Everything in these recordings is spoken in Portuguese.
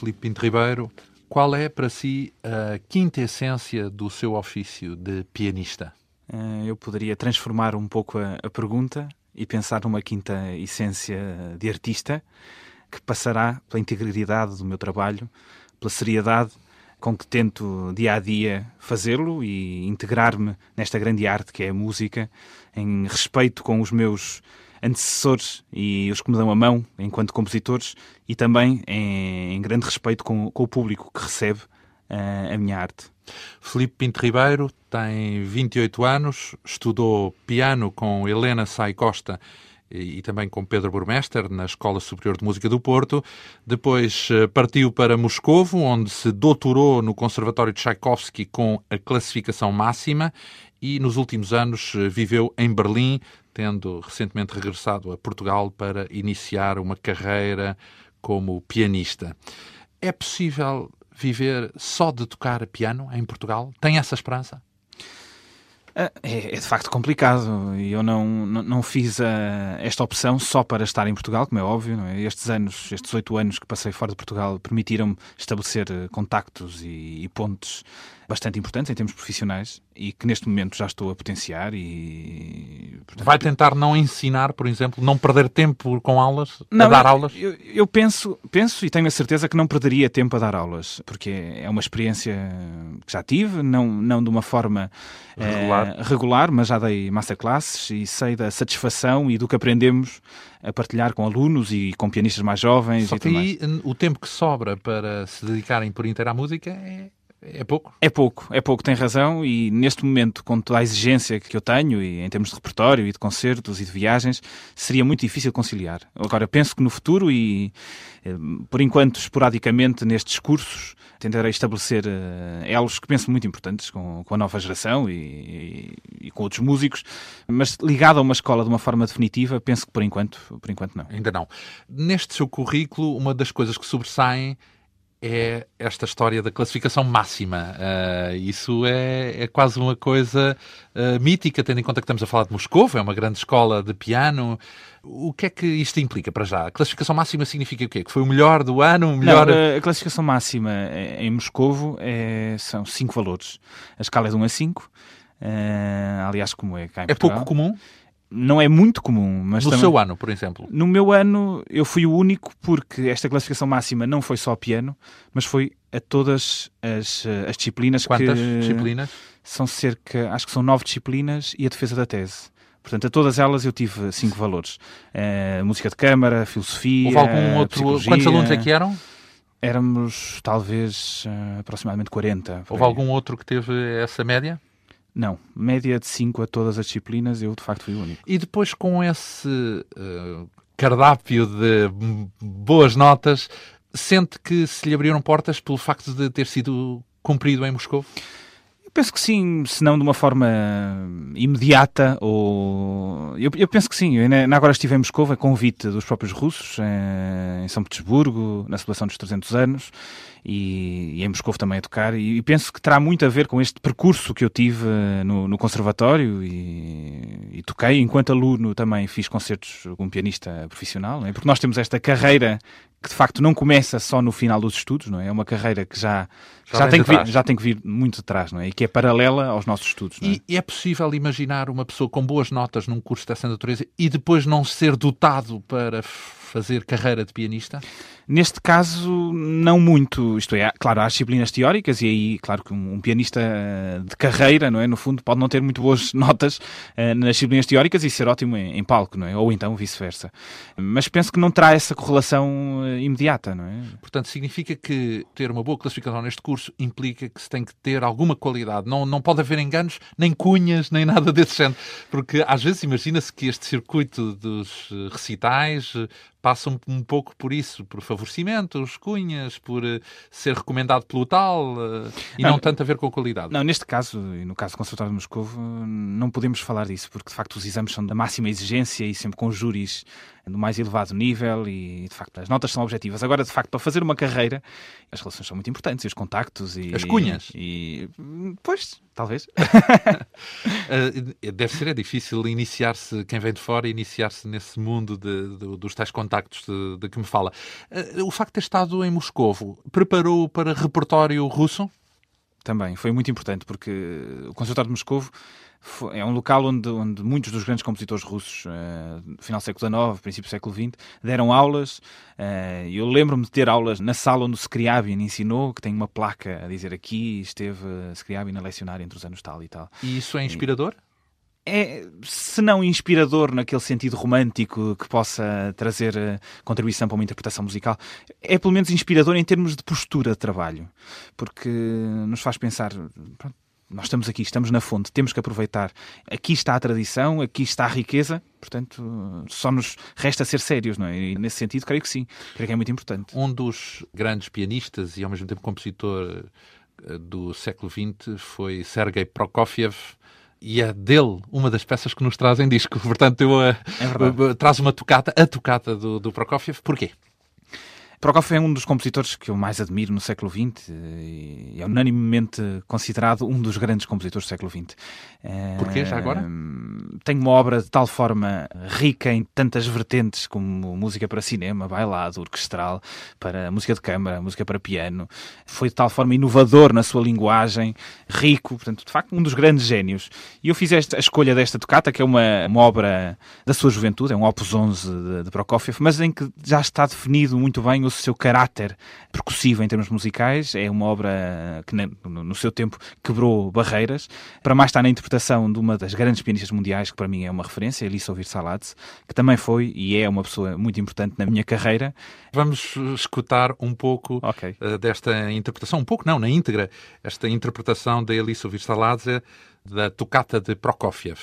Filipe Pinto Ribeiro. Qual é para si a quinta essência do seu ofício de pianista? Eh, eu poderia transformar um pouco a, a pergunta e pensar numa quinta essência de artista que passará pela integridade do meu trabalho, pela seriedade com que tento dia a dia fazê-lo e integrar-me nesta grande arte que é a música, em respeito com os meus antecessores e os que me dão a mão enquanto compositores e também em, em grande respeito com, com, o público que recebe uh, a minha arte. Filipe Pinto Ribeiro tem 28 anos, estudou piano com Helena Sai Costa e também com Pedro Burmester na Escola Superior de Música do Porto. Depois eh, partiu para Moscovo, onde se doutorou no Conservatório de Tchaikovsky com a classificação máxima e nos últimos anos eh, viveu em Berlim, tendo recentemente regressado a Portugal para iniciar uma carreira como pianista. É possível viver só de tocar piano em Portugal? Tem essa esperança? É, é, de facto complicado e eu não, não, não fiz uh, esta opção só para estar em Portugal, como é óbvio. É? Estes anos, estes oito anos que passei fora de Portugal, permitiram-me estabelecer uh, contactos e, e pontes bastante importantes em termos profissionais e que neste momento já estou a potenciar e... Portanto, Vai tentar não ensinar, por exemplo, não perder tempo com aulas, não, a dar aulas? Eu, eu, penso, penso e tenho a certeza que não perderia tempo a dar aulas, porque é uma experiência que já tive, não, não de uma forma regular. Eh, regular, mas já dei masterclasses e sei da satisfação e do que aprendemos a partilhar com alunos e com pianistas mais jovens. Só que aí o tempo que sobra para se dedicarem por inteiro à música é é pouco? É pouco, é pouco, tem razão. E neste momento, com toda a exigência que eu tenho, e em termos de repertório e de concertos e de viagens, seria muito difícil conciliar. Agora, penso que no futuro, e eh, por enquanto, esporadicamente, nestes cursos, tentarei estabelecer uh, elos que penso muito importantes com, com a nova geração e, e, e, com outros músicos, mas ligado a uma escola de uma forma definitiva, penso que por enquanto, por enquanto não. Ainda não. Neste seu currículo, uma das coisas que sobressaem é esta história da classificação máxima. Uh, isso é, é, quase uma coisa uh, mítica, tendo em conta que estamos a falar de Moscou, é uma grande escola de piano. O que é que isto implica para já? A classificação máxima significa o quê? Que foi o melhor do ano? O melhor... Não, a classificação máxima em Moscou é, são cinco valores. A escala é de 1 a 5. Uh, aliás, como é cá em É Portugal. pouco comum? Não é muito comum. Mas no também, seu ano, por exemplo? No meu ano, eu fui o único porque esta classificação máxima não foi só piano, mas foi a todas as, as disciplinas Quantas que... disciplinas? São cerca, acho que são nove disciplinas e a defesa da tese. Portanto, a todas elas eu tive cinco valores. Uh, música de câmara, filosofia, Houve algum outro... Quantos alunos é que eram? Éramos, talvez, uh, aproximadamente 40. Houve algum outro que teve essa média? Não, média de 5 a todas as disciplinas, eu de facto fui o único. E depois com esse uh, cardápio de boas notas, sente que se lhe abriram portas pelo facto de ter sido cumprido em Moscou? Eu penso que sim, se não de uma forma imediata ou... Eu, eu penso que sim. Eu ainda agora estive em Moscou a convite dos próprios russos, em São Petersburgo, na celebração dos 300 anos, e, e em Moscou também a tocar, e, e, penso que terá muito a ver com este percurso que eu tive eh, no, no conservatório e, e, toquei. Enquanto aluno também fiz concertos com um pianista profissional, é? porque nós temos esta carreira que de facto não começa só no final dos estudos, não é? É uma carreira que já, já, já tem, que vir, já tem que vir muito de trás, não é? E que é paralela aos nossos estudos. É? E, e, é possível imaginar uma pessoa com boas notas num curso dessa natureza e depois não ser dotado para fazer carreira de pianista? Neste caso, não muito. Isto é, claro, há disciplinas teóricas e aí, claro que um, pianista de carreira, não é? No fundo, pode não ter muito boas notas uh, nas disciplinas teóricas e ser ótimo em, em, palco, não é? Ou então vice-versa. Mas penso que não terá essa correlação uh, imediata, não é? Portanto, significa que ter uma boa classificação neste curso implica que se tem que ter alguma qualidade. Não, não pode haver enganos, nem cunhas, nem nada desse género. Porque às vezes imagina-se que este circuito dos recitais passa um, pouco por isso, por favor favorecimentos, cunhas, por uh, ser recomendado pelo tal uh, e não, não, tanto a ver com a qualidade. Não, neste caso, e no caso do Conservatório de Moscou, não podemos falar disso, porque de facto os exames são da máxima exigência e sempre com júris do mais elevado nível e de facto as notas são objetivas. Agora, de facto, para fazer uma carreira, as relações são muito importantes, e os contactos e. As cunhas. E, e pois, talvez. Eh, deve ser é difícil iniciar-se, quem vem de fora, iniciar-se nesse mundo de, de, dos tais contactos de, de que me fala. Uh, o facto de ter estado em Moscovo preparou para repertório russo? Também, foi muito importante, porque o Conservatório de Moscovo é um local onde, onde muitos dos grandes compositores russos, uh, final do século XIX, princípio do século XX, deram aulas. Uh, eu lembro-me de ter aulas na sala onde o Scriabin ensinou, que tem uma placa a dizer aqui esteve Scriabin a lecionar entre os anos tal e tal. E isso é inspirador? E é, se não inspirador naquele sentido romântico que possa trazer eh, contribuição para uma interpretação musical, é pelo menos inspirador em termos de postura de trabalho, porque nos faz pensar. Pronto, nós estamos aqui, estamos na fonte, temos que aproveitar. Aqui está a tradição, aqui está a riqueza, portanto, só nos resta ser sérios, não é? E nesse sentido, creio que sim, creio que é muito importante. Um dos grandes pianistas e ao mesmo tempo compositor eh, do século XX foi Sergei Prokofiev e é dele uma das peças que nos trazem disco. Portanto, eu uh, é traz uma tocata, a tocata do, do Prokofiev. Porquê? Prokofiev é um dos compositores que eu mais admiro no século XX e é unanimemente considerado um dos grandes compositores do século XX. Porquê, já agora? Tem uma obra de tal forma rica em tantas vertentes como música para cinema, bailado, orquestral, para música de câmara, música para piano. Foi de tal forma inovador na sua linguagem, rico, portanto, de facto, um dos grandes génios. E eu fiz esta, a escolha desta tocata, que é uma, uma obra da sua juventude, é um opus 11 de, de Prokofiev, mas em que já está definido muito bem o o seu caráter percussivo em termos musicais. É uma obra que, no seu tempo, quebrou barreiras. Para mais está na interpretação de uma das grandes pianistas mundiais, que para mim é uma referência, Elisa Ouvir que também foi e é uma pessoa muito importante na minha carreira. Vamos escutar um pouco okay. uh, desta interpretação, um pouco não, na íntegra, esta interpretação da Elisa Ouvir Saladze da Tocata de Prokofiev.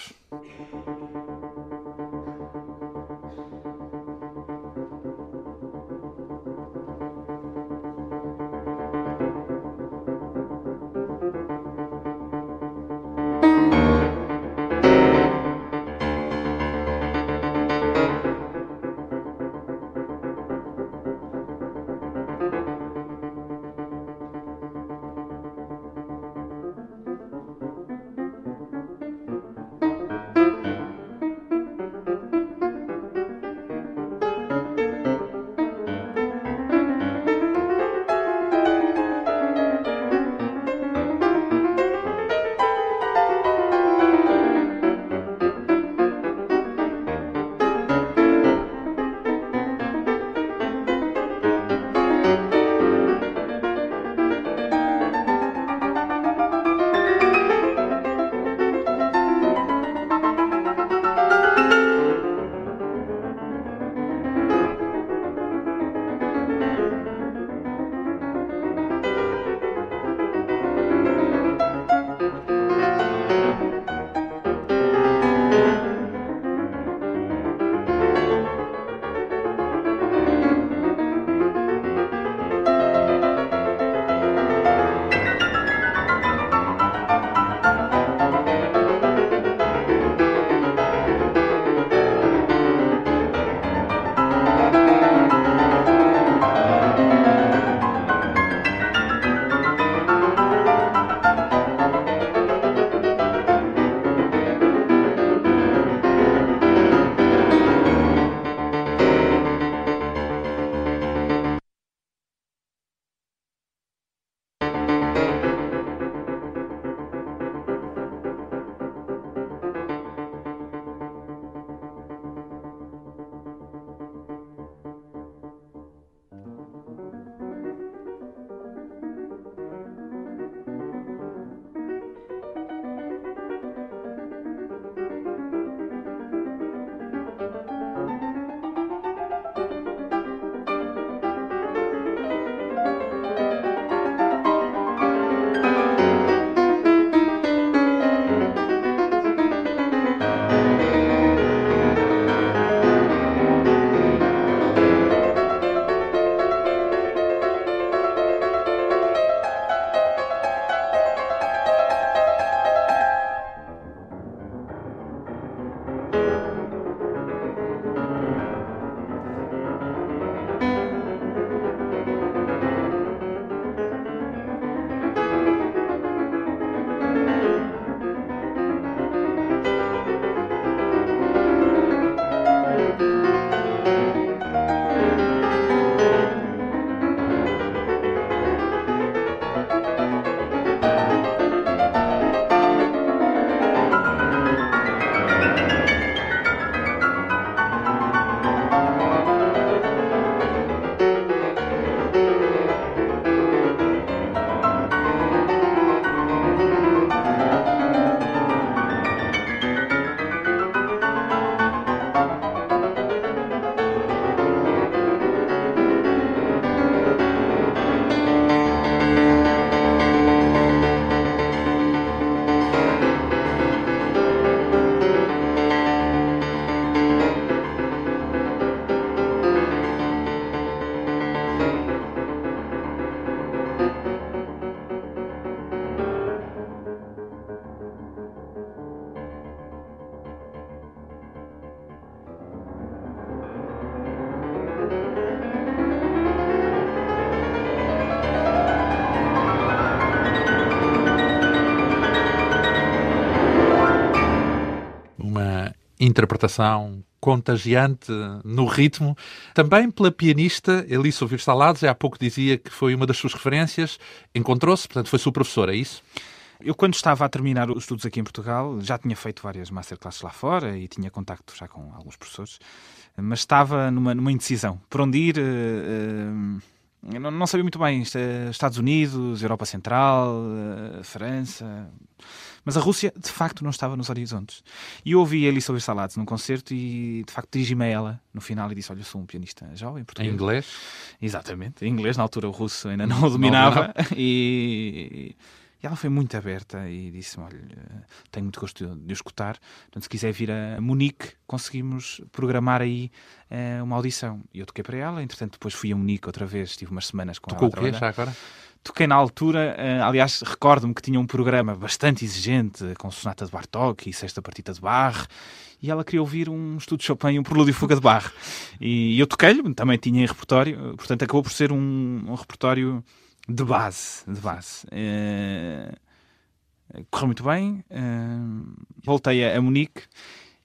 Interpretação contagiante no ritmo, também pela pianista Elisa Ouvir Salados, há pouco dizia que foi uma das suas referências, encontrou-se, portanto foi sua professora, é isso? Eu, quando estava a terminar os estudos aqui em Portugal, já tinha feito várias masterclasses lá fora e tinha contacto já com alguns professores, mas estava numa, numa indecisão. Por onde ir? Uh, uh, não, não, sabia muito bem. Estados Unidos, Europa Central, uh, França. Mas a Rússia, de facto, não estava nos horizontes. E eu ouvi a Elisa Ouvir Salados num concerto e, de facto, dirigi-me a ela no final e disse: Olha, eu sou um pianista jovem, português. Em inglês? Exatamente. Em inglês, na altura, o russo ainda não o dominava. Não, não. E e ela foi muito aberta e disse-me: Olha, tenho muito gosto de, o escutar. Portanto, se quiser vir a Munique, conseguimos programar aí uh, uma audição. E eu toquei para ela, entretanto, depois fui a Munique outra vez, estive umas semanas com Tocou ela. Tocou o quê já agora? Toquei na altura, uh, aliás, recordo-me que tinha um programa bastante exigente, com sonata de Bartók e sexta partida de Bach, e ela queria ouvir um estudo de Chopin e um prelúdio fuga de Bach. E eu toquei-lhe, também tinha em repertório, portanto acabou por ser um, um repertório de base, de base. Uh, correu muito bem. Uh, voltei a, a, Munique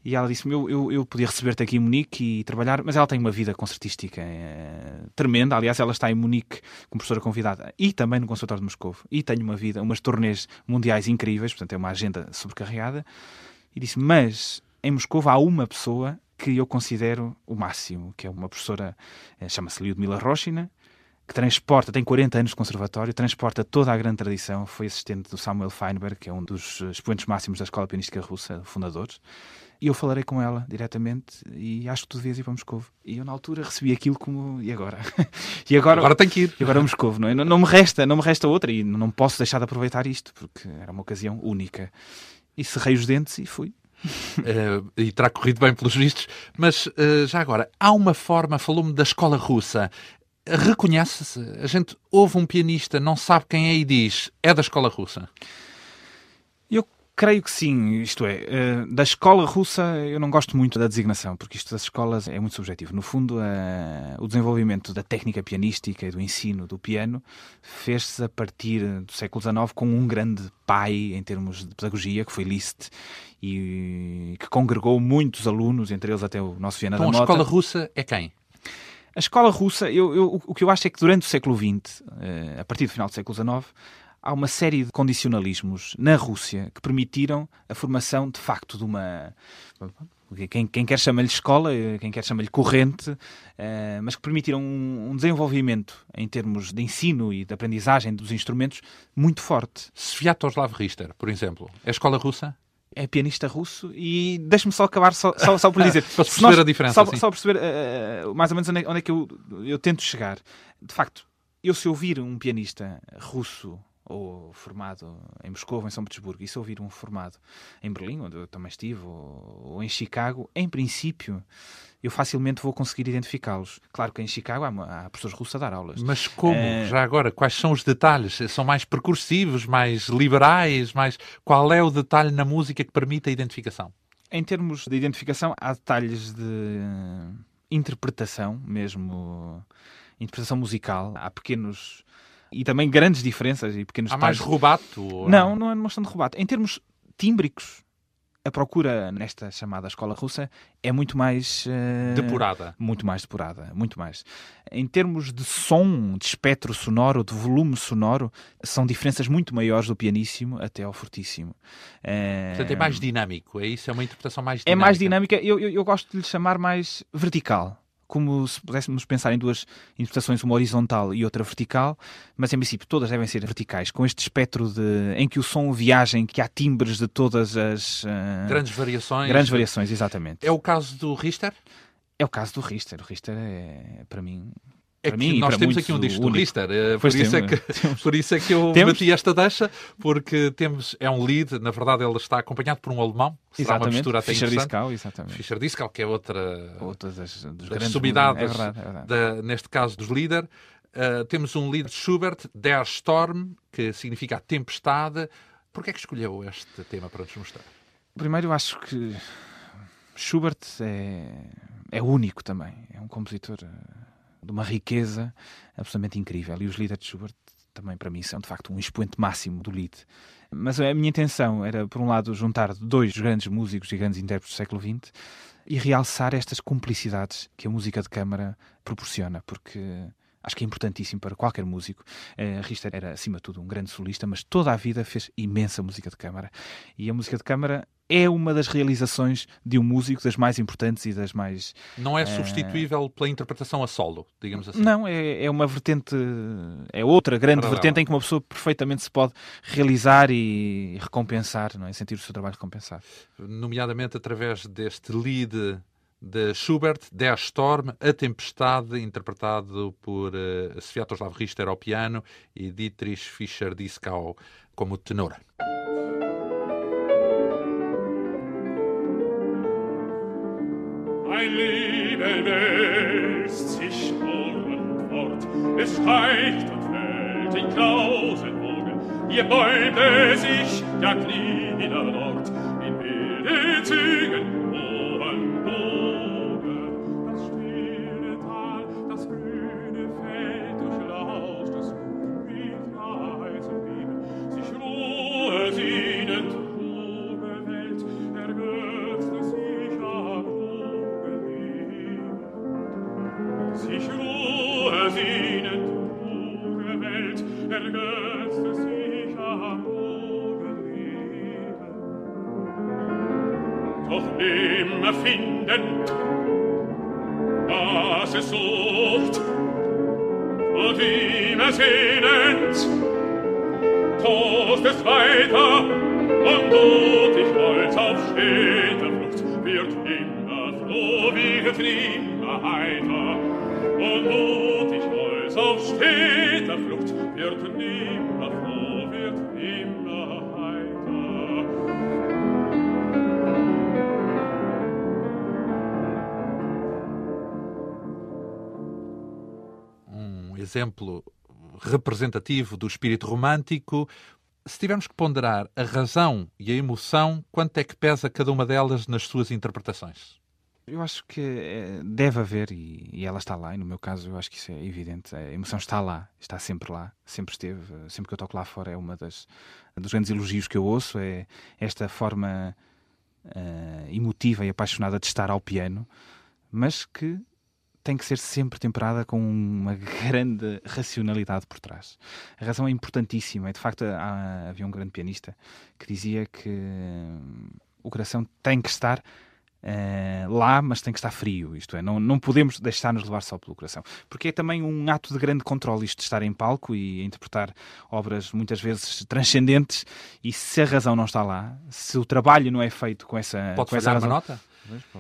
e ela disse-me: eu, eu, eu podia receber-te aqui em Munique e trabalhar, mas ela tem uma vida concertística uh, tremenda. Aliás, ela está em Munique como professora convidada e também no Conservatório de Moscou. E tem uma vida, umas turnês mundiais incríveis, portanto, é uma agenda sobrecarregada. E disse: Mas em Moscou há uma pessoa que eu considero o máximo, que é uma professora, chama-se Lyudmila Roshina que transporta, tem 40 anos de conservatório, transporta toda a grande tradição, foi assistente do Samuel Feinberg, que é um dos expoentes máximos da Escola Pianística Russa, fundadores, e eu falarei com ela diretamente e acho que tu devias ir para Moscou. E eu na altura recebi aquilo como, e agora? e agora, agora tem que ir. E agora Moscou, não, é? não, não me resta, não me resta outra e não posso deixar de aproveitar isto, porque era uma ocasião única. E cerrei os dentes e fui. Uh, e terá corrido bem pelos vistos, mas uh, já agora, há uma forma, falou-me da escola russa, reconhece-se. A gente ouve um pianista, não sabe quem é e diz é da escola russa. Eu creio que sim, isto é, eh, da escola russa eu não gosto muito da designação, porque isto das escolas é muito subjetivo. No fundo, o desenvolvimento da técnica pianística e do ensino do piano fez-se a partir do século XIX com um grande pai em termos de pedagogia, que foi Liszt, e que congregou muitos alunos, entre eles até o nosso Viana então, da Mota. Então a escola russa é quem? A escola russa, eu, eu, o que eu acho é que durante o século XX, eh, a partir do final do século XIX, há uma série de condicionalismos na Rússia que permitiram a formação, de facto, de uma. Quem, quem quer chamar-lhe escola, eh, quem quer chamar-lhe corrente, uh, mas que permitiram um, um, desenvolvimento em termos de ensino e de aprendizagem dos instrumentos muito forte. Sviatoslav Richter, por exemplo, é escola russa? É pianista russo e deixe-me só acabar só, só, só por dizer para perceber nós, a diferença só, só perceber uh, mais ou menos onde é, onde é que eu, eu tento chegar. De facto eu se ouvir um pianista russo ou formado em Moscou ou em São Petersburgo e se ouvir um formado em Berlim onde eu também estive ou, ou em Chicago em princípio eu facilmente vou conseguir identificá-los. Claro que em Chicago há, há professores russos a dar aulas. Mas como? Uh... Já agora, quais são os detalhes? São mais percursivos, mais liberais? Mais... Qual é o detalhe na música que permite a identificação? Em termos de identificação, há detalhes de interpretação mesmo, interpretação musical. Há pequenos e também grandes diferenças e pequenos Há mais rubato? Ou... Não, não é uma questão de rubato. Em termos tímbricos, a procura nesta chamada escola russa é muito mais uh, depurada. Muito mais depurada, muito mais. Em termos de som, de espectro sonoro, de volume sonoro, são diferenças muito maiores do pianíssimo até ao fortíssimo. Uh, Portanto, é mais dinâmico, é isso? É uma interpretação mais dinâmica? É mais dinâmica, eu, eu, eu gosto de lhe chamar mais vertical como se pudéssemos pensar em duas interpretações, uma horizontal e outra vertical, mas em princípio todas devem ser verticais, com este espectro de, em que o som viaja, em que há timbres de todas as... Uh, grandes variações. Grandes variações, exatamente. É o caso do Richter? É o caso do Richter. O Richter é, para mim, é que mim, nós temos aqui um disco único. do Richter, eh, por isso, é que, por isso é que eu temos? bati esta deixa, porque temos, é um lead, na verdade ele está acompanhado por um alemão, será exatamente. uma mistura até Fischer Discal, exatamente. Fischer Discal, que é outra, outra das, das, das subidades, é verdade, é verdade. Da, neste caso dos líder. Uh, temos um lead de Schubert, Der Storm, que significa a tempestade. Porquê é que escolheu este tema para nos mostrar? Primeiro eu acho que Schubert é, é único também, é um compositor eh, de uma riqueza absolutamente incrível. E os líderes de Schubert também para mim são de facto um expoente máximo do lead. Mas a minha intenção era, por um lado, juntar dois grandes músicos e grandes intérpretes do século XX e realçar estas cumplicidades que a música de câmara proporciona, porque acho que é importantíssimo para qualquer músico. Uh, Richter era, acima de tudo, um grande solista, mas toda a vida fez imensa música de câmara. E a música de câmara é uma das realizações de um músico, das mais importantes e das mais. Não é substituível uh... pela interpretação a solo, digamos assim. Não, é, é uma vertente, é outra grande vertente em que uma pessoa perfeitamente se pode realizar e recompensar, não é? sentir o seu trabalho recompensado. Nomeadamente através deste lead de Schubert, Der Storm, A Tempestade, interpretado por uh, Sviatoslav Richter ao piano e Dietrich Fischer-Dieskau como tenor. Ein Leben wälzt sich murrend fort, es steigt und fällt in grausen Wogen, ihr bäumte sich der Knie dort, in wilde Zügen noch nimmer finden, das es sucht und ihm ersehnend. Trost es weiter und mutig Holz auf stete Flucht. Wird immer froh, wird immer heiter. Und mutig Holz auf stete Flucht. Wird immer froh. Exemplo representativo do espírito romântico. Se tivermos que ponderar a razão e a emoção, quanto é que pesa cada uma delas nas suas interpretações? Eu acho que eh, deve haver, e, ela está lá, e no meu caso eu acho que isso é evidente. A emoção está lá, está sempre lá, sempre esteve. Sempre que eu toco lá fora é uma das dos grandes elogios que eu ouço, é esta forma uh, emotiva e apaixonada de estar ao piano, mas que tem que ser sempre temperada com uma grande racionalidade por trás. A razão é importantíssima. De facto, há, havia um grande pianista que dizia que hum, o coração tem que estar Uh, lá, mas tem que estar frio. Isto é, não, não podemos deixar-nos levar só pelo coração. Porque é também um ato de grande controle isto de estar em palco e interpretar obras muitas vezes transcendentes. E se a razão não está lá, se o trabalho não é feito com essa, Pode com essa razão, uma nota?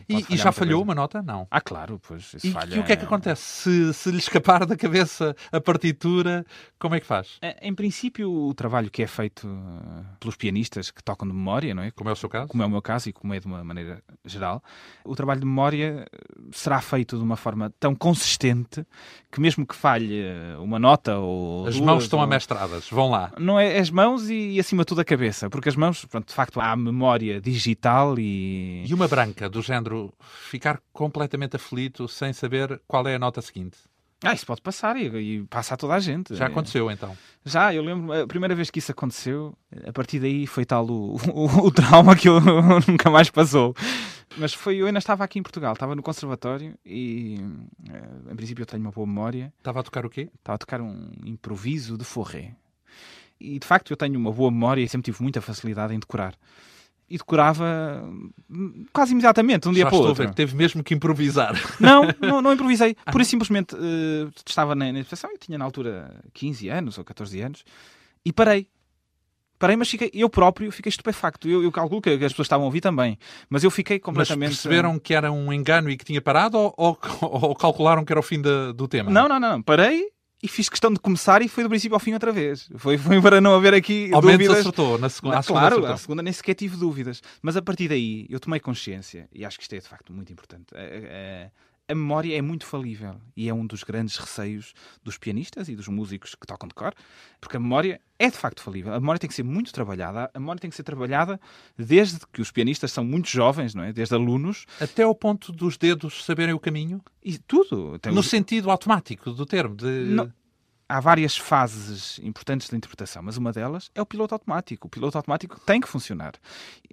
E, e, já falhou uma nota? Não. Ah, claro, pois. E, falha... e, o que é que acontece? Se, se lhe escapar da cabeça a partitura, como é que faz? É, em princípio, o trabalho que é feito uh, pelos pianistas que tocam de memória, não é? Como é o seu caso? Como é o meu caso e como é de uma maneira geral, o trabalho de memória será feito de uma forma tão consistente que, mesmo que falhe uh, uma nota ou. As duas, mãos estão ou... amestradas, vão lá. Não é as mãos e, e, acima de tudo, a cabeça, porque as mãos, pronto, de facto, há memória digital e. E uma branca do género ficar completamente aflito sem saber qual é a nota seguinte. Ah, isso pode passar e, e passa a toda a gente. Já aconteceu então? Já, eu lembro, a primeira vez que isso aconteceu, a partir daí foi tal o, o, o trauma que eu nunca mais passou. Mas foi, eu ainda estava aqui em Portugal, estava no conservatório e eh, em princípio eu tenho uma boa memória. Estava a tocar o quê? Estava a tocar um improviso de forré. E de facto eu tenho uma boa memória e sempre tive muita facilidade em decorar e decorava hum, quase imediatamente, um dia Já para o outro. Ver, teve mesmo que improvisar. Não, não, não improvisei. Ah. Pura e simplesmente uh, estava na, na expressão, eu tinha na altura 15 anos ou 14 anos, e parei. Parei, mas fiquei, eu próprio fiquei estupefacto. Eu, eu calculo que as pessoas estavam a ouvir também. Mas eu fiquei completamente. Mas perceberam que era um engano e que tinha parado ou, ou, ou calcularam que era o fim de, do tema? Não, não, não. Parei e fiz questão de começar e foi do princípio ao fim outra vez. Foi, foi para não haver aqui ao dúvidas. menos acertou, na segunda, Claro, acertou. segunda nem sequer tive dúvidas. Mas a partir daí eu tomei consciência, e acho que isto é de facto muito importante. A, a, memória é muito falível e é um dos grandes receios dos pianistas e dos músicos que tocam de cor, porque a memória é de facto falível. A memória tem que ser muito trabalhada. A memória tem que ser trabalhada desde que os pianistas são muito jovens, não é? Desde alunos. Até ao ponto dos dedos saberem o caminho? E tudo. no sentido automático do termo. De... Não há várias fases importantes da interpretação, mas uma delas é o piloto automático. O piloto automático tem que funcionar.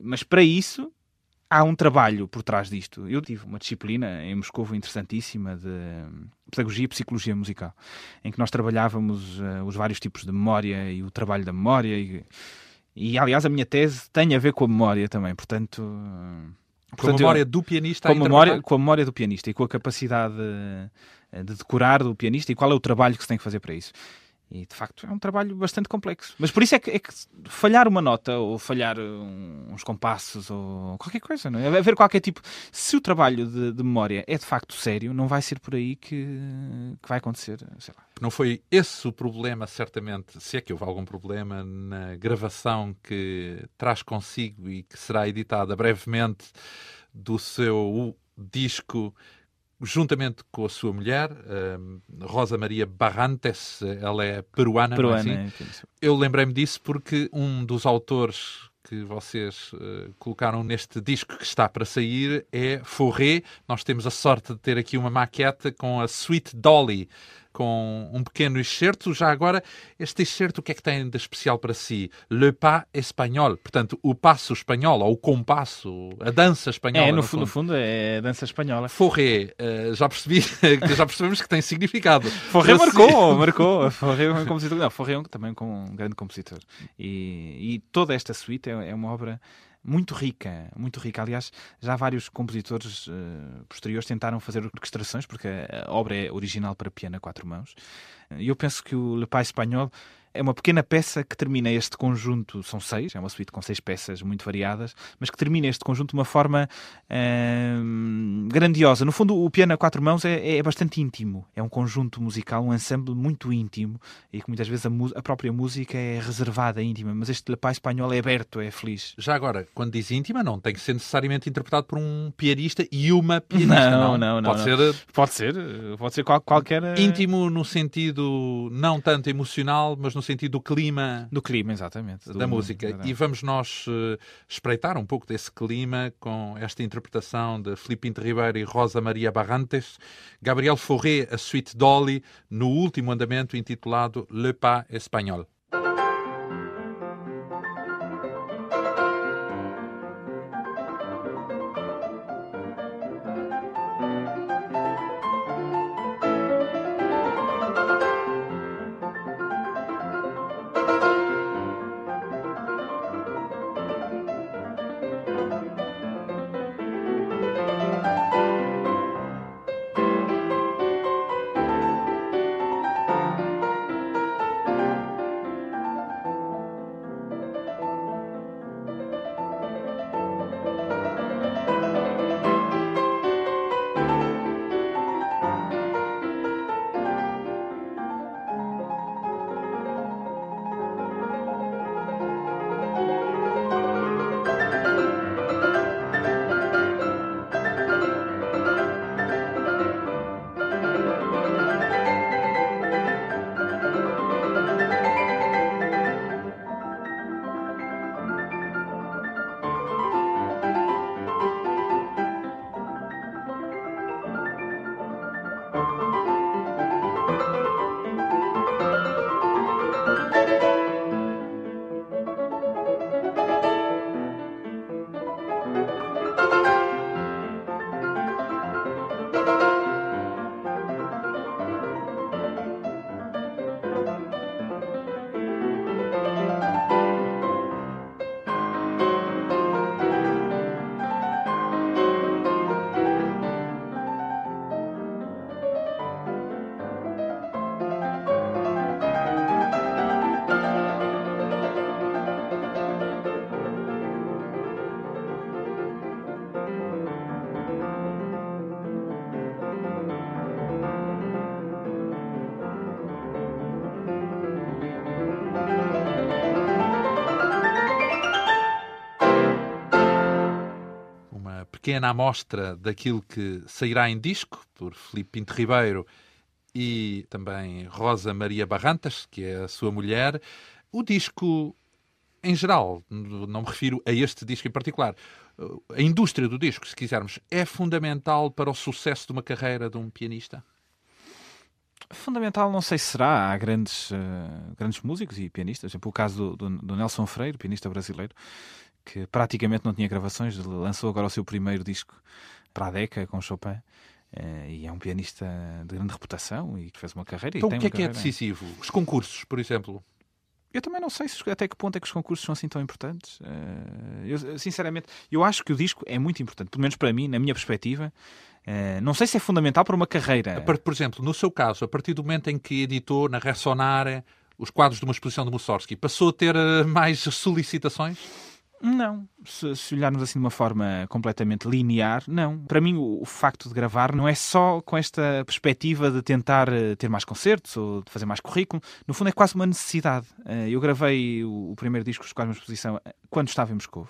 Mas para isso há um trabalho por trás disto. Eu tive uma disciplina em Moscou interessantíssima de pedagogia e psicologia musical, em que nós trabalhávamos uh, os vários tipos de memória e o trabalho da memória. E, e, aliás, a minha tese tem a ver com a memória também, portanto. Com a memória eu, do pianista com a, memória, com a memória do pianista e com a capacidade de, de decorar do pianista e qual é o trabalho que se tem que fazer para isso. E de facto é um trabalho bastante complexo. Mas por isso é que, é que falhar uma nota ou falhar uns compassos ou qualquer coisa, não é? Haver qualquer tipo. Se o trabalho de, de, memória é de facto sério, não vai ser por aí que, que vai acontecer. Sei lá. Não foi esse o problema, certamente, se é que houve algum problema na gravação que traz consigo e que será editada brevemente do seu disco juntamente com a sua mulher, Rosa Maria Barrantes, ela é peruana, peruana não é assim? É, Eu lembrei-me disso porque um dos autores que vocês uh, colocaram neste disco que está para sair é Forré. Nós temos a sorte de ter aqui uma maquete com a Sweet Dolly, com um pequeno excerto. Já agora, este excerto o que é que tem de especial para si? Le pas espanhol, portanto, o passo espanhol, ou o compasso, a dança espanhola. É, no, no, fundo. fundo, é a dança espanhola. Forré, uh, já percebi, já percebemos que tem significado. Forré marcou, marcou. Forré é um compositor, não, Forré é também com um grande compositor. E, e toda esta suíte é, é uma obra muito rica, muito rica. Aliás, já vários compositores uh, posteriores tentaram fazer orquestrações, porque a obra é original para piano a quatro mãos. E eu penso que o Le Pas Espanhol é uma pequena peça que termina este conjunto, são seis, é uma suíte com seis peças muito variadas, mas que termina este conjunto de uma forma hum, grandiosa. No fundo, o piano a quatro mãos é, é, bastante íntimo, é um conjunto musical, um ensemble muito íntimo e que muitas vezes a, a própria música é reservada, íntima, mas este Lepá espanhol é aberto, é feliz. Já agora, quando diz íntima, não tem que ser necessariamente interpretado por um pianista e uma pianista, não? Não, não, pode não. ser Pode ser, pode ser qual, qualquer... Íntimo no sentido não tanto emocional, mas no sentido do clima. Do clima, exatamente. Da música. E vamos nós uh, espreitar um pouco desse clima com esta interpretação de Filipe Pinto Ribeiro e Rosa Maria Barrantes. Gabriel Forré, a Suite Dolly, no último andamento intitulado Le Pas Espagnol. Pequena amostra daquilo que sairá em disco por Filipe Pinto Ribeiro e também Rosa Maria Barrantas, que é a sua mulher. O disco, em geral, não me refiro a este disco em particular, a indústria do disco, se quisermos, é fundamental para o sucesso de uma carreira de um pianista? Fundamental, não sei se será. Há grandes, uh, grandes músicos e pianistas. Por exemplo, o caso do, do, do, Nelson Freire, pianista brasileiro, que praticamente não tinha gravações, lançou agora o seu primeiro disco para a Deca com Chopin. Uh, e é um pianista de grande reputação e que fez uma carreira. Então, o que é que é decisivo? Os concursos, por exemplo? Eu também não sei se, até que ponto é que os concursos são assim tão importantes. Uh, eu, sinceramente, eu acho que o disco é muito importante, pelo menos para mim, na minha perspectiva. Uh, não sei se é fundamental para uma carreira. Por exemplo, no seu caso, a partir do momento em que editou na Ressonare os quadros de uma exposição de Mussorgsky, passou a ter mais solicitações? Não. Se, se, olharmos assim de uma forma completamente linear, não. Para mim, o, o, facto de gravar não é só com esta perspectiva de tentar uh, ter mais concertos ou de fazer mais currículo. No fundo, é quase uma necessidade. Uh, eu gravei o, o, primeiro disco dos uma exposição eh, quando estava em Moscou.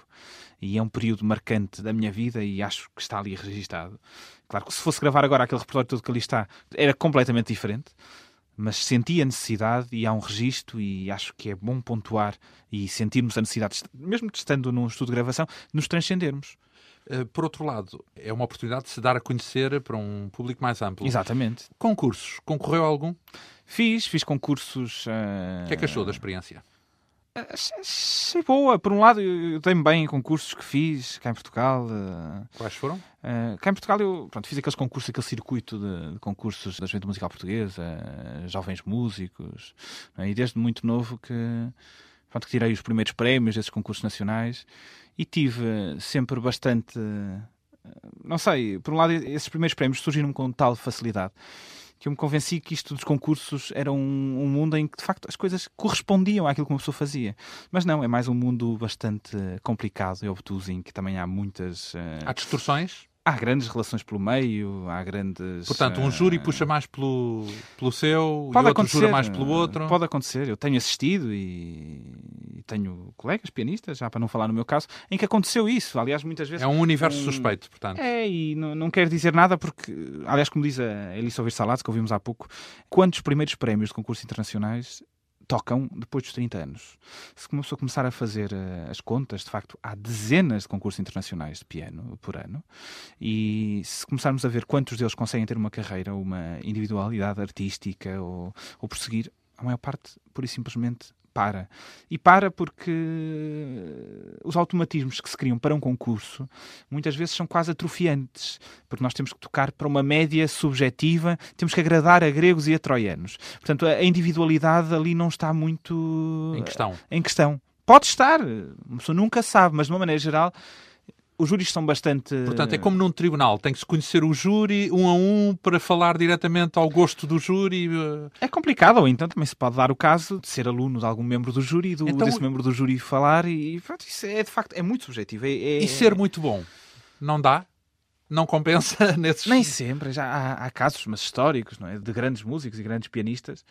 E é um período marcante da minha vida e acho que está ali registado. Claro que se fosse gravar agora aquele repertório todo que ali está, era completamente diferente mas senti a necessidade e há um registro e acho que é bom pontuar e sentirmos a necessidade, mesmo estando num estudo de gravação, nos transcendermos. Eh, por outro lado, é uma oportunidade de se dar a conhecer para um público mais amplo. Exatamente. Concursos. Concorreu a algum? Fiz, fiz concursos. Uh... O que é que achou da experiência? Achei boa. Por um lado, eu dei-me bem em concursos que fiz cá em Portugal. Eh, Quais foram? Uh, cá em Portugal eu pronto, fiz aqueles concursos, aquele circuito de, de concursos da Juventude Musical Portuguesa, jovens músicos, é? e desde muito novo que, pronto, que tirei os primeiros prémios desses concursos nacionais e tive sempre bastante. Não sei, por um lado, esses primeiros prémios surgiram com tal facilidade que eu me convenci que isto dos concursos era um, um, mundo em que de facto as coisas correspondiam àquilo que uma pessoa fazia. Mas não, é mais um mundo bastante complicado e obtuso em que também há muitas. Uh... Há distorções? Há grandes relações pelo meio, há grandes. Portanto, um júri puxa mais pelo, pelo seu pode e outro jura mais pelo outro. Pode acontecer. Eu tenho assistido e tenho colegas pianistas, já para não falar no meu caso, em que aconteceu isso. Aliás, muitas vezes. É um universo um... suspeito, portanto. É, e não, não quero dizer nada porque, aliás, como diz a Elisa Ouvir Salados, que ouvimos há pouco, quantos primeiros prémios de concursos internacionais tocam depois dos 30 anos. Se começou a começar a fazer uh, as contas, de facto, há dezenas de concursos internacionais de piano por ano, e se começarmos a ver quantos deles conseguem ter uma carreira, uma individualidade artística ou, ou prosseguir, a maior parte, por e simplesmente, para. E para porque os automatismos que se criam para um concurso muitas vezes são quase atrofiantes, porque nós temos que tocar para uma média subjetiva, temos que agradar a gregos e a troianos. Portanto, a individualidade ali não está muito em questão. Em questão. Pode estar, uma pessoa nunca sabe, mas de uma maneira geral os júris são bastante. Portanto, é como num tribunal, tem que se conhecer o júri um a um para falar diretamente ao gosto do júri. Eh. É complicado, ou então também se pode dar o caso de ser aluno de algum membro do júri, do, então, desse membro do júri falar, e pronto, isso é de facto é muito subjetivo. É, é... E ser muito bom, não dá? Não compensa nesses. Nem sempre, já há, há casos, mas históricos, não é? de grandes músicos e grandes pianistas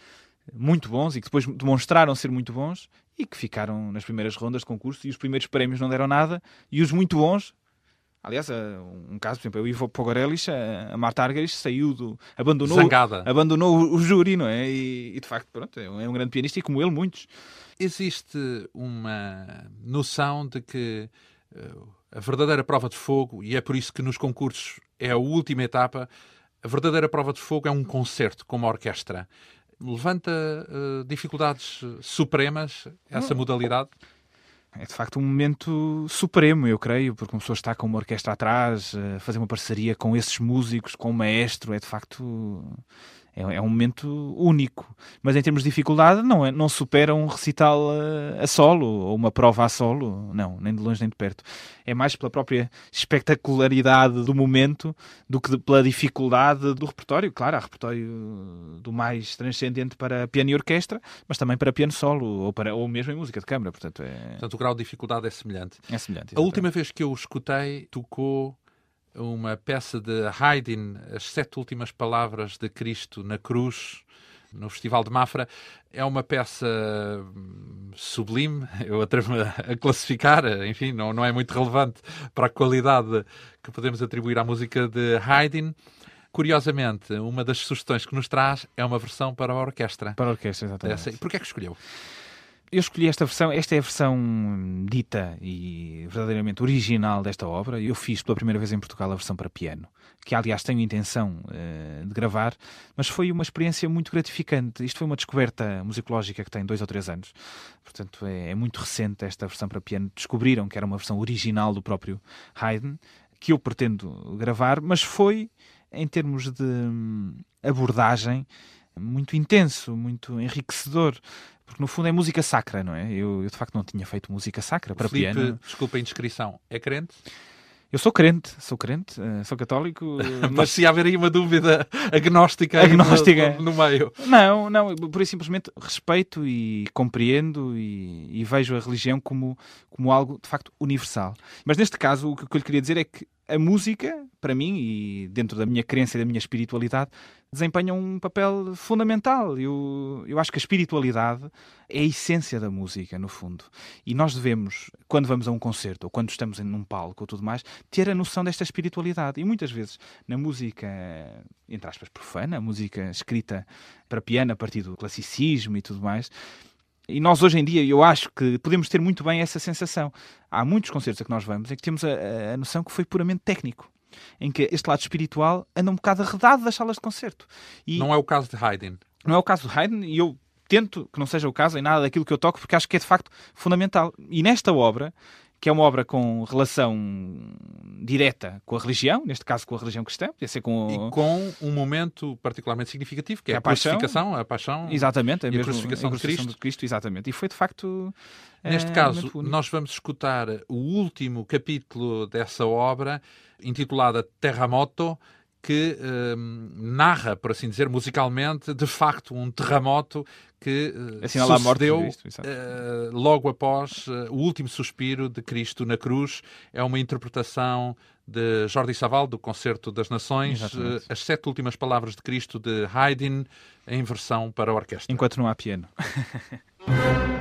muito bons e que depois demonstraram ser muito bons e que ficaram nas primeiras rondas de concurso e os primeiros prémios não deram nada e os muito bons Aliás, um caso, por exemplo, o Ivo Pogorelis, a Marta Argerich saiu do. abandonou, Zangada. abandonou o, júri, não é? E, e, de facto, pronto, é um é grande pianista e como ele, muitos. Existe uma noção de que uh, a verdadeira prova de fogo, e é por isso que nos concursos é a última etapa, a verdadeira prova de fogo é um concerto com uma orquestra levanta uh, dificuldades supremas essa modalidade? É de facto um momento supremo, eu creio, porque uma pessoa está com uma orquestra atrás, uh, fazer uma parceria com esses músicos, com o maestro, é de facto é, é, um momento único. Mas em termos de dificuldade, não, é, não supera um recital a, a, solo ou uma prova a solo, não, nem de longe nem de perto. É mais pela própria espectacularidade do momento do que de, pela dificuldade do repertório. Claro, há repertório do mais transcendente para piano e orquestra, mas também para piano solo ou, para, ou mesmo em música de câmara. Portanto, é... Portanto, o grau de dificuldade é semelhante. É semelhante. Exatamente. A última vez que eu escutei, tocou uma peça de Haydn, As Sete Últimas Palavras de Cristo na Cruz, no Festival de Mafra. É uma peça hum, sublime, eu atrevo-me a classificar, enfim, não, não é muito relevante para a qualidade que podemos atribuir à música de Haydn. Curiosamente, uma das sugestões que nos traz é uma versão para a orquestra. Para a orquestra, exatamente. Porquê é que escolheu? Eu escolhi esta versão, esta é a versão dita e verdadeiramente original desta obra. Eu fiz pela primeira vez em Portugal a versão para piano, que aliás tenho intenção uh, de gravar, mas foi uma experiência muito gratificante. Isto foi uma descoberta musicológica que tem dois ou três anos, portanto é, é muito recente esta versão para piano. Descobriram que era uma versão original do próprio Haydn, que eu pretendo gravar, mas foi em termos de hum, abordagem muito intenso, muito enriquecedor porque no fundo é música sacra, não é? Eu, eu de facto não tinha feito música sacra para Felipe, piano. Desculpa a indiscrição, é crente? Eu sou crente, sou crente, eh, sou católico. Mas se haver aí uma dúvida agnóstica, agnóstica. No, no, meio. Não, não, por isso simplesmente respeito e compreendo e, e, vejo a religião como, como algo de facto universal. Mas neste caso, o que eu lhe queria dizer é que a música, para mim, e dentro da minha crença e da minha espiritualidade, desempenha um papel fundamental. Eu, eu acho que a espiritualidade é a essência da música, no fundo. E nós devemos, quando vamos a um concerto ou quando estamos num palco ou tudo mais, ter a noção desta espiritualidade. E muitas vezes, na música, entre aspas, profana, a música escrita para piano a partir do classicismo e tudo mais, e nós hoje em dia, eu acho que podemos ter muito bem essa sensação. Há muitos concertos a que nós vamos em que temos a, a noção que foi puramente técnico. Em que este lado espiritual anda um bocado arredado das salas de concerto. E não é o caso de Haydn. Não é o caso de Haydn e eu tento que não seja o caso em nada daquilo que eu toco porque acho que é de facto fundamental. E nesta obra que é uma obra com relação direta com a religião, neste caso com a religião cristã, podia ser com... E com um momento particularmente significativo, que é, a, a crucificação, a paixão exatamente, é e a crucificação, a crucificação de, Cristo. Exatamente, e foi de facto... Neste é, caso, nós vamos escutar o último capítulo dessa obra, intitulada Terramoto, que um, narra, por assim dizer, musicalmente, de facto, um terremoto que uh, sucedeu uh, logo após uh, o último suspiro de Cristo na cruz. É uma interpretação de Jordi Saval, do Concerto das Nações, as sete últimas palavras de Cristo de Haydn, em versão para a orquestra. Enquanto não há piano.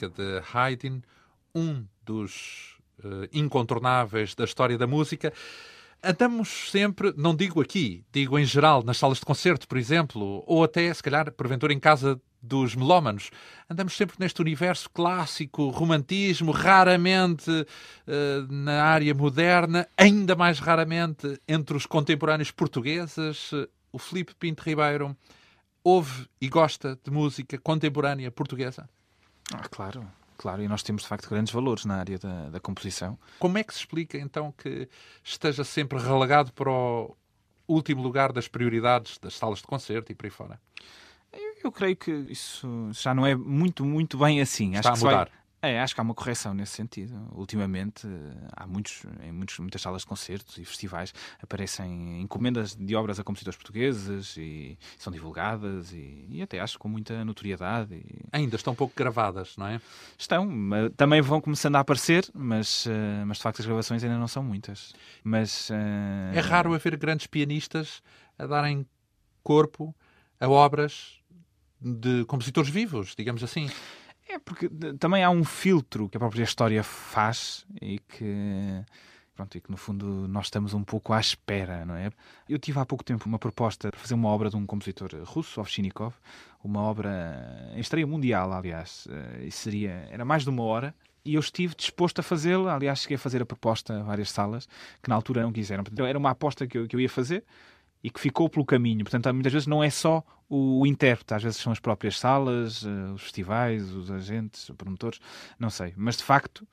música de Haydn, um dos uh, incontornáveis da história da música. Andamos sempre, não digo aqui, digo em geral, nas salas de concerto, por exemplo, ou até, se calhar, porventura, em casa dos melómanos. Andamos sempre neste universo clássico, romantismo, raramente uh, na área moderna, ainda mais raramente entre os contemporâneos portugueses. O Felipe Pinto Ribeiro ouve e gosta de música contemporânea portuguesa? Ah, claro, claro, e nós temos de facto grandes valores na área da, da composição. Como é que se explica então que esteja sempre relegado para o último lugar das prioridades das salas de concerto e por aí fora? Eu, eu creio que isso já não é muito, muito bem assim. Está Acho a mudar. Vai... É, acho que há uma correção nesse sentido. Ultimamente, há muitos, em muitos, muitas salas de concertos e festivais aparecem encomendas de obras a compositores portugueses e são divulgadas e, e até acho com muita notoriedade. E... Ainda estão pouco gravadas, não é? Estão, também vão começando a aparecer, mas, eh, mas de facto as gravações ainda não são muitas. Mas, uh... É raro haver grandes pianistas a darem corpo a obras de compositores vivos, digamos assim. É, porque também há um filtro que a própria história faz e que, pronto, e que no fundo nós estamos um pouco à espera, não é? Eu tive há pouco tempo uma proposta para fazer uma obra de um compositor russo, Ovchinikov, uma obra em estreia mundial, aliás, eh, e seria, era mais de uma hora, e eu estive disposto a fazê-la. Aliás, cheguei a fazer a proposta a várias salas que na altura não quiseram. Então, era uma aposta que eu, que eu ia fazer e que ficou pelo caminho. Portanto, muitas vezes não é só o, o intérprete, às vezes são as próprias salas, uh, os festivais, os agentes, os promotores, não sei. Mas de facto,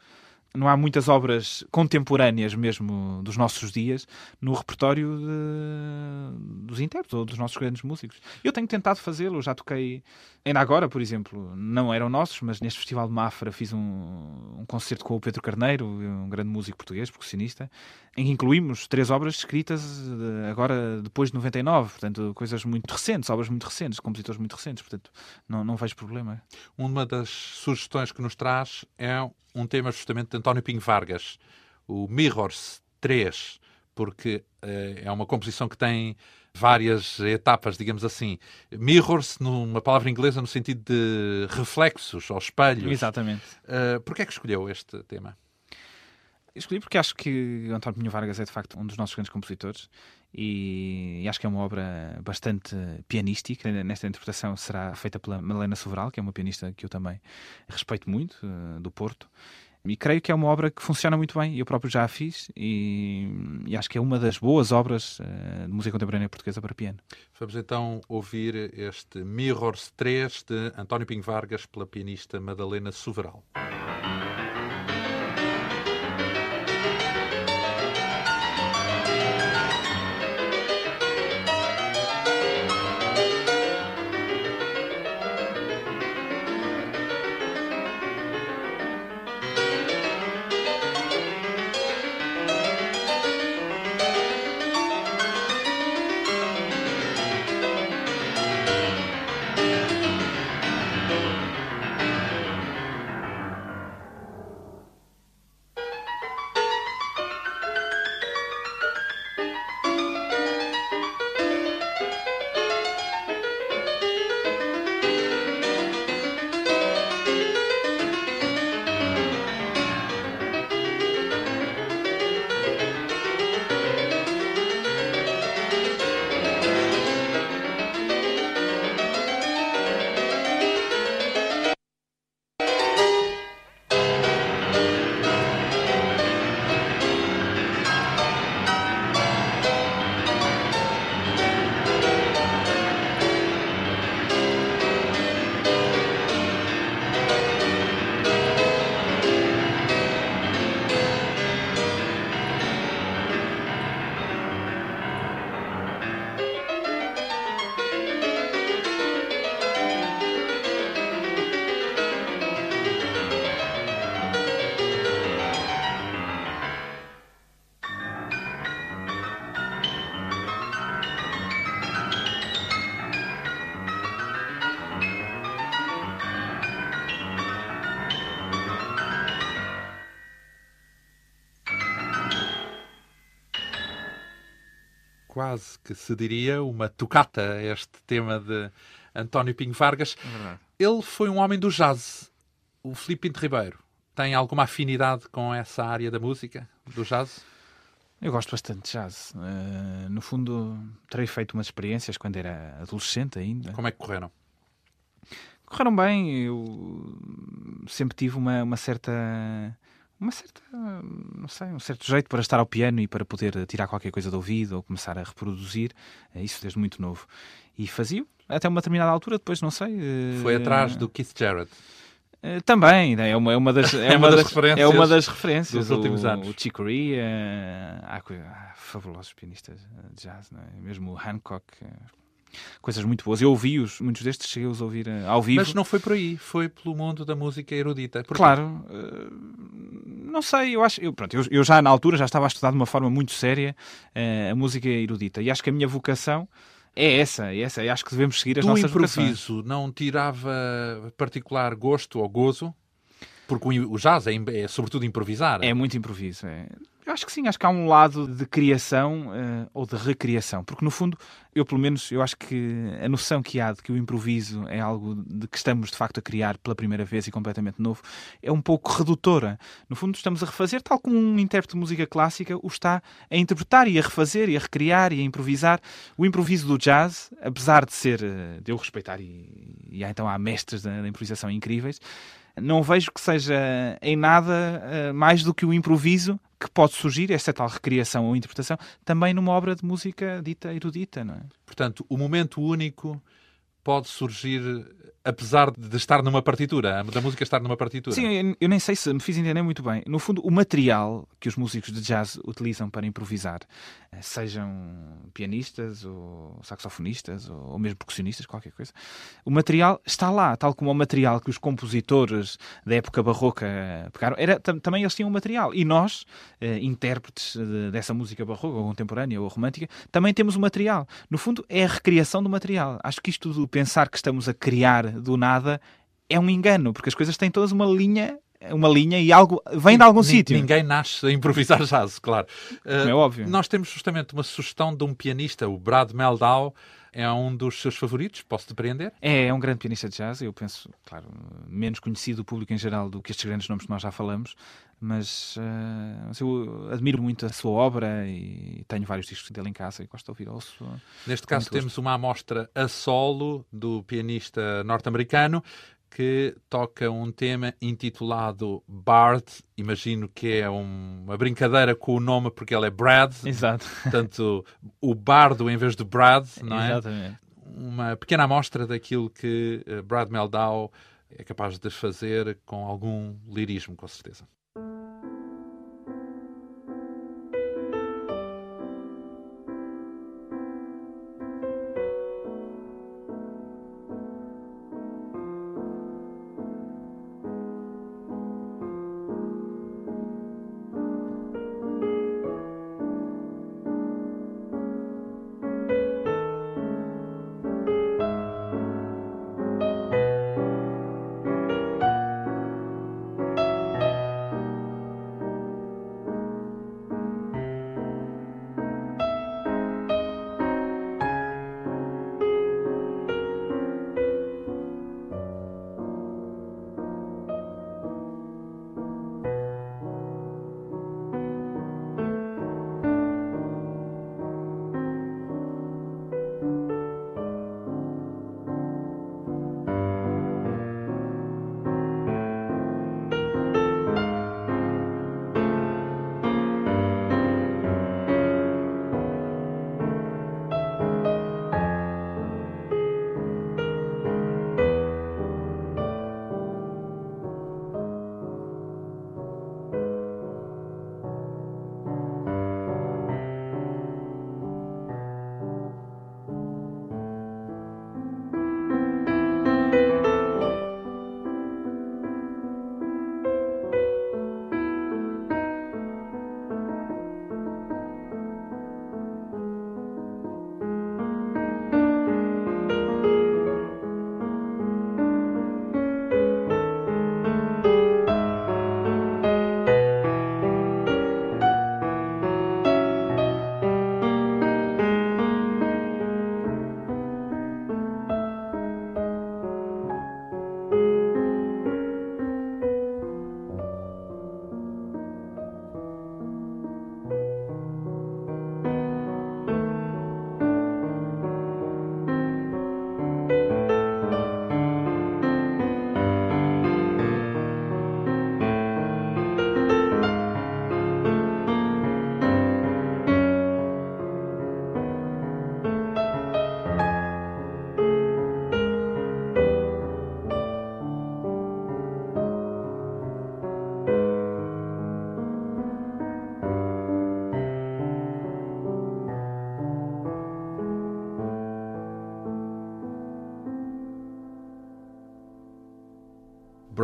não há muitas obras contemporâneas mesmo dos nossos dias no repertório de, dos intérpretes ou dos nossos grandes músicos. Eu tenho tentado fazê-lo, já toquei, ainda agora, por exemplo, não eram nossos, mas neste Festival de Mafra fiz um, um concerto com o Pedro Carneiro, um grande músico português, percussionista, em que incluímos três obras escritas agora depois de 99, portanto, coisas muito recentes, obras muito recentes, compositores muito recentes, portanto, não, não vejo problema. Uma das sugestões que nos traz é um tema justamente de António Pinho Vargas, o Mirrors 3, porque uh, é uma composição que tem várias etapas, digamos assim. Mirrors, numa palavra inglesa, no sentido de reflexos ou espelhos. Exatamente. Uh, Porquê é que escolheu este tema? Escolhi porque acho que António Pinho Vargas é de facto um dos nossos grandes compositores e, acho que é uma obra bastante pianística. Nesta interpretação será feita pela Malena Soveral, que é uma pianista que eu também respeito muito, uh, do Porto. E creio que é uma obra que funciona muito bem. Eu próprio já a fiz e, e acho que é uma das boas obras uh, de música contemporânea portuguesa para piano. Vamos então ouvir este Mirrors 3 de António Pinho Vargas pela pianista Madalena Soveral. Quase que se diria uma tocata este tema de António Pinho Vargas. É Ele foi um homem do jazz. O Filipe Pinto Ribeiro tem alguma afinidade com essa área da música, do jazz? Eu gosto bastante de jazz. Uh, no fundo, terei feito umas experiências quando era adolescente ainda. Como é que correram? Correram bem. Eu sempre tive uma, uma certa uma certa, não sei, um certo jeito para estar ao piano e para poder tirar qualquer coisa do ouvido ou começar a reproduzir, é isso desde muito novo. E fazia até uma determinada altura, depois não sei. Foi atrás do Keith Jarrett. Eh, também, né? é uma, é uma das, é, é uma, das, referências, é uma das referências dos últimos o, anos. O Chick Corea, há, há, fabulosos pianistas de jazz, é? mesmo o Hancock, coisas muito boas. Eu ouvi-os, muitos destes cheguei-os a ouvir uh, ao vivo. Mas não foi por aí, foi pelo mundo da música erudita. Porquê? Claro, uh, não sei, eu acho, eu, pronto, eu, eu, já na altura já estava a estudar de uma forma muito séria uh, a música erudita e acho que a minha vocação é essa, é essa. Eu acho que devemos seguir as Do nossas improviso vocações. não tirava particular gosto ou gozo? Porque o jazz é, é sobretudo improvisar. É muito improviso. É. Eu acho que sim, acho que há um lado de criação uh, ou de recriação, porque no fundo, eu pelo menos, eu acho que a noção que há de que o improviso é algo de que estamos de facto a criar pela primeira vez e completamente novo, é um pouco redutora. No fundo, estamos a refazer, tal como um intérprete de música clássica o está a interpretar e a refazer e a recriar e a improvisar. O improviso do jazz, apesar de ser, eh, de eu respeitar, e, e então há mestres da, da improvisação incríveis, não vejo que seja em nada uh, mais do que o improviso que pode surgir, esta tal recriação ou interpretação, também numa obra de música dita erudita, não é? Portanto, o momento único pode surgir apesar de estar numa partitura, da música estar numa partitura. Sim, eu nem sei se me fiz entender muito bem. No fundo, o material que os músicos de jazz utilizam para improvisar, eh, sejam pianistas ou saxofonistas ou mesmo percussionistas, qualquer coisa, o material está lá, tal como o material que os compositores da época barroca pegaram. Era, também eles tinham um material. E nós, eh, intérpretes dessa música barroca ou contemporânea ou romântica, também temos o material. No fundo, é a recriação do material. Acho que isto de pensar que estamos a criar do nada é um engano, porque as coisas têm todas uma linha uma linha e algo vem de algum sítio. Ninguém nasce a improvisar jazz, claro. Uh, é óbvio. Nós temos justamente uma sugestão de um pianista, o Brad Meldau, é um dos seus favoritos, posso depreender? É, é um grande pianista de jazz, eu penso, claro, menos conhecido do público em geral do que estes grandes nomes que nós já falamos, mas uh, eu admiro muito a sua obra e tenho vários discos dele em casa e gosto de ouvir. Ouço, Neste caso temos gosto. uma amostra a solo do pianista norte-americano que toca um tema intitulado Bard. Imagino que é um, uma brincadeira com o nome porque ele é Brad. Exato. Portanto, o bardo em vez de Brad, não é? Exatamente. Uma pequena amostra daquilo que eh, Brad Meldau é capaz de fazer com algum lirismo, com certeza.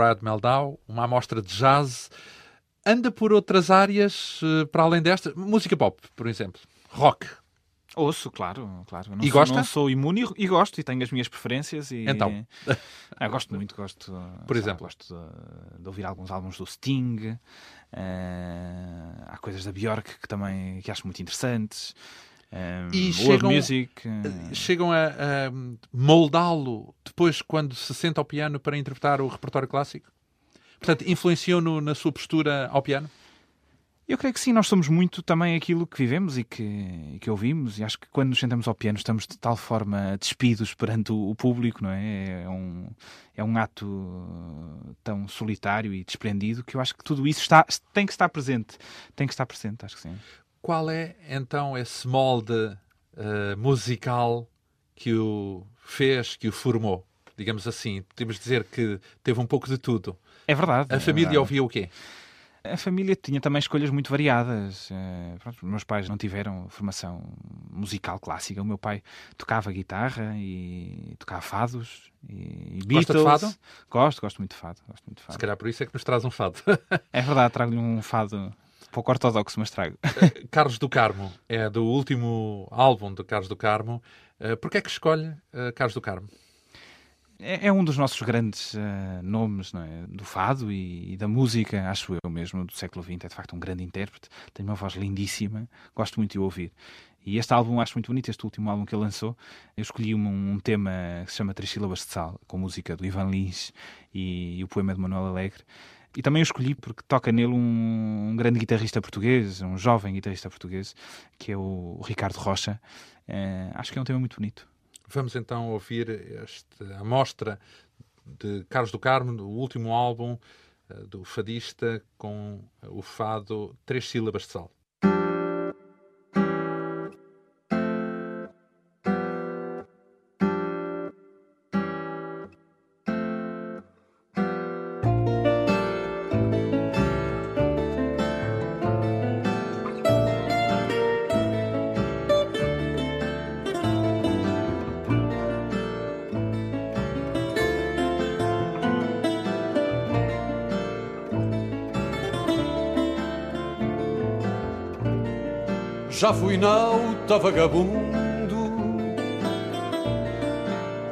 Brad Meldau, uma amostra de jazz. Anda por outras áreas uh, para além desta? Música pop, por exemplo. Rock. Ouço, claro, claro. Não e sou, gosta? Não sou imune e, e, gosto, e tenho as minhas preferências. E... Então? ah, gosto muito, gosto. Por exemplo? gosto de, de, ouvir alguns álbuns do Sting. Uh, há coisas da Björk que também que acho muito interessantes. Um, e chegam, music. Uh... chegam a, a moldá-lo depois quando se senta ao piano para interpretar o repertório clássico? Portanto, influenciou-no na sua postura ao piano? Eu creio que sim, nós somos muito também aquilo que vivemos e que, e que ouvimos, e acho que quando nos sentamos ao piano estamos de tal forma despidos perante o, o público, não é? É um, é um ato tão solitário e desprendido que eu acho que tudo isso está, tem que estar presente. Tem que estar presente, acho que sim. Qual é então esse molde uh, musical que o fez, que o formou? Digamos assim, podemos dizer que teve um pouco de tudo. É verdade. A é família verdade. ouvia o quê? A família tinha também escolhas muito variadas. Uh, pronto, meus pais não tiveram formação musical clássica. O meu pai tocava guitarra e tocava fados e, e Gosta de fado? Gosto, gosto muito de fado. Gosto muito de Se fado. calhar por isso é que nos traz um fado. É verdade, trago-lhe um fado pouco ortodoxo, mas trago. Carlos do Carmo é do último álbum do Carlos do Carmo. Uh, Porquê é que escolhe uh, Carlos do Carmo? É, é um dos nossos grandes uh, nomes é? do fado e, e, da música, acho eu mesmo, do século XX. É de facto um grande intérprete, tem uma voz lindíssima, gosto muito de o ouvir. E este álbum acho muito bonito, este último álbum que ele lançou. Eu escolhi um, um tema que se chama Três Sílabas de Sal, com música do Ivan Lins e, e o poema de Manuel Alegre. E também o escolhi porque toca nele um, um, grande guitarrista português, um jovem guitarrista português, que é o, Ricardo Rocha. Uh, acho que é um tema muito bonito. Vamos então ouvir esta amostra de Carlos do Carmo, do último álbum uh, do fadista, com o fado Três Sílabas de Sal. Já fui nauta vagabundo,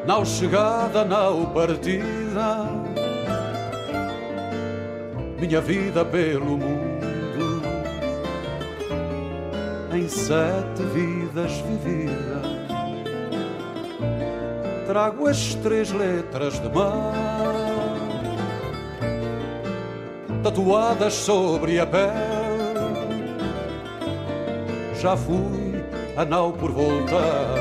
nau chegada, nau partida, minha vida pelo mundo, em sete vidas vividas. Trago as três letras de mar, tatuadas sobre a pele já fui a nau por voltar.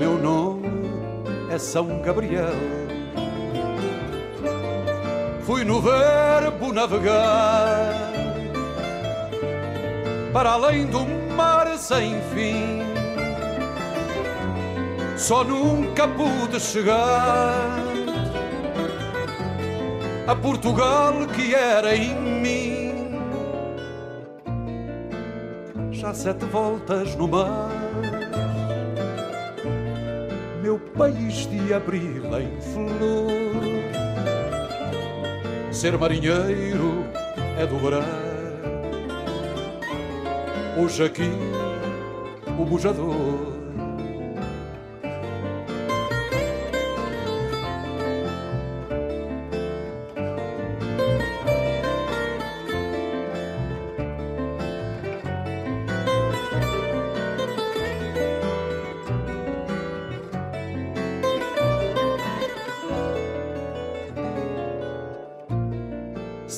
Meu nome é São Gabriel. Fui no verbo navegar para além do mar sem fim. Só nunca pude chegar a Portugal que era em mim já sete voltas no mar. Meu país de abril em flor. Ser marinheiro é dobrar. Hoje aqui o bujador.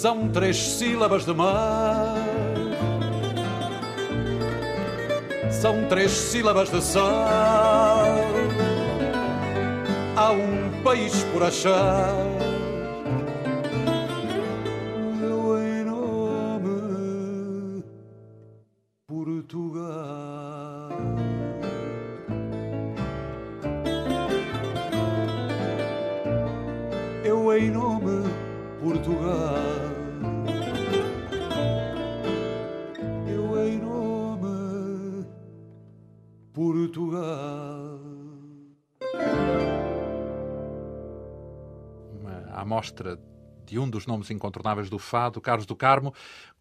São três sílabas de mar. São três sílabas de sal. Há um país por achar. Mostra de um dos nomes incontornáveis do fado, Carlos do Carmo,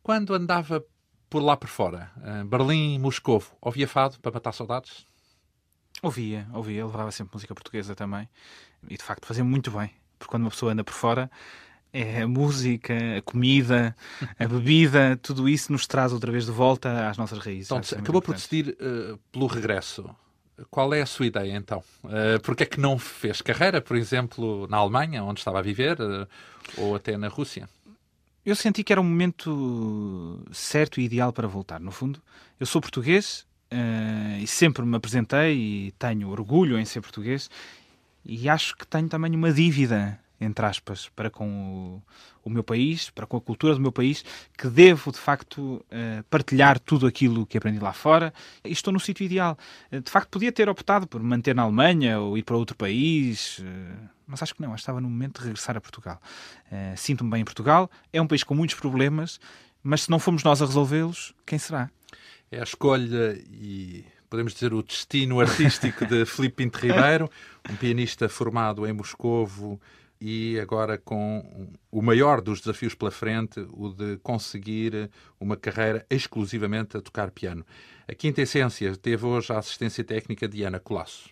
quando andava por lá por fora, Berlim, Moscovo, ouvia fado para matar saudades? Ouvia, ouvia, levava sempre música portuguesa também e de facto fazia muito bem, porque quando uma pessoa anda por fora é a música, a comida, a bebida, tudo isso nos traz outra vez de volta às nossas raízes. Então, acabou por decidir uh, pelo regresso. Qual é a sua ideia então? Uh, Porquê é que não fez carreira, por exemplo, na Alemanha, onde estava a viver, uh, ou até na Rússia? Eu senti que era o momento certo e ideal para voltar. No fundo, eu sou português uh, e sempre me apresentei e tenho orgulho em ser português e acho que tenho também uma dívida entre aspas, para com o, o, meu país, para com a cultura do meu país, que devo, de facto, uh, partilhar tudo aquilo que aprendi lá fora e estou no sítio ideal. Uh, de facto, podia ter optado por manter na Alemanha ou ir para outro país, uh, mas acho que não, acho que estava no momento de regressar a Portugal. Sinto-me bem em Portugal, é um país com muitos problemas, mas se não fomos nós a resolvê-los, quem será? É a escolha e podemos dizer o destino artístico de Filipe Pinto Ribeiro, um pianista formado em Moscovo e agora com o maior dos desafios pela frente, o de conseguir uma carreira exclusivamente a tocar piano. A Quinta Essência teve hoje a assistência técnica de Ana Colasso.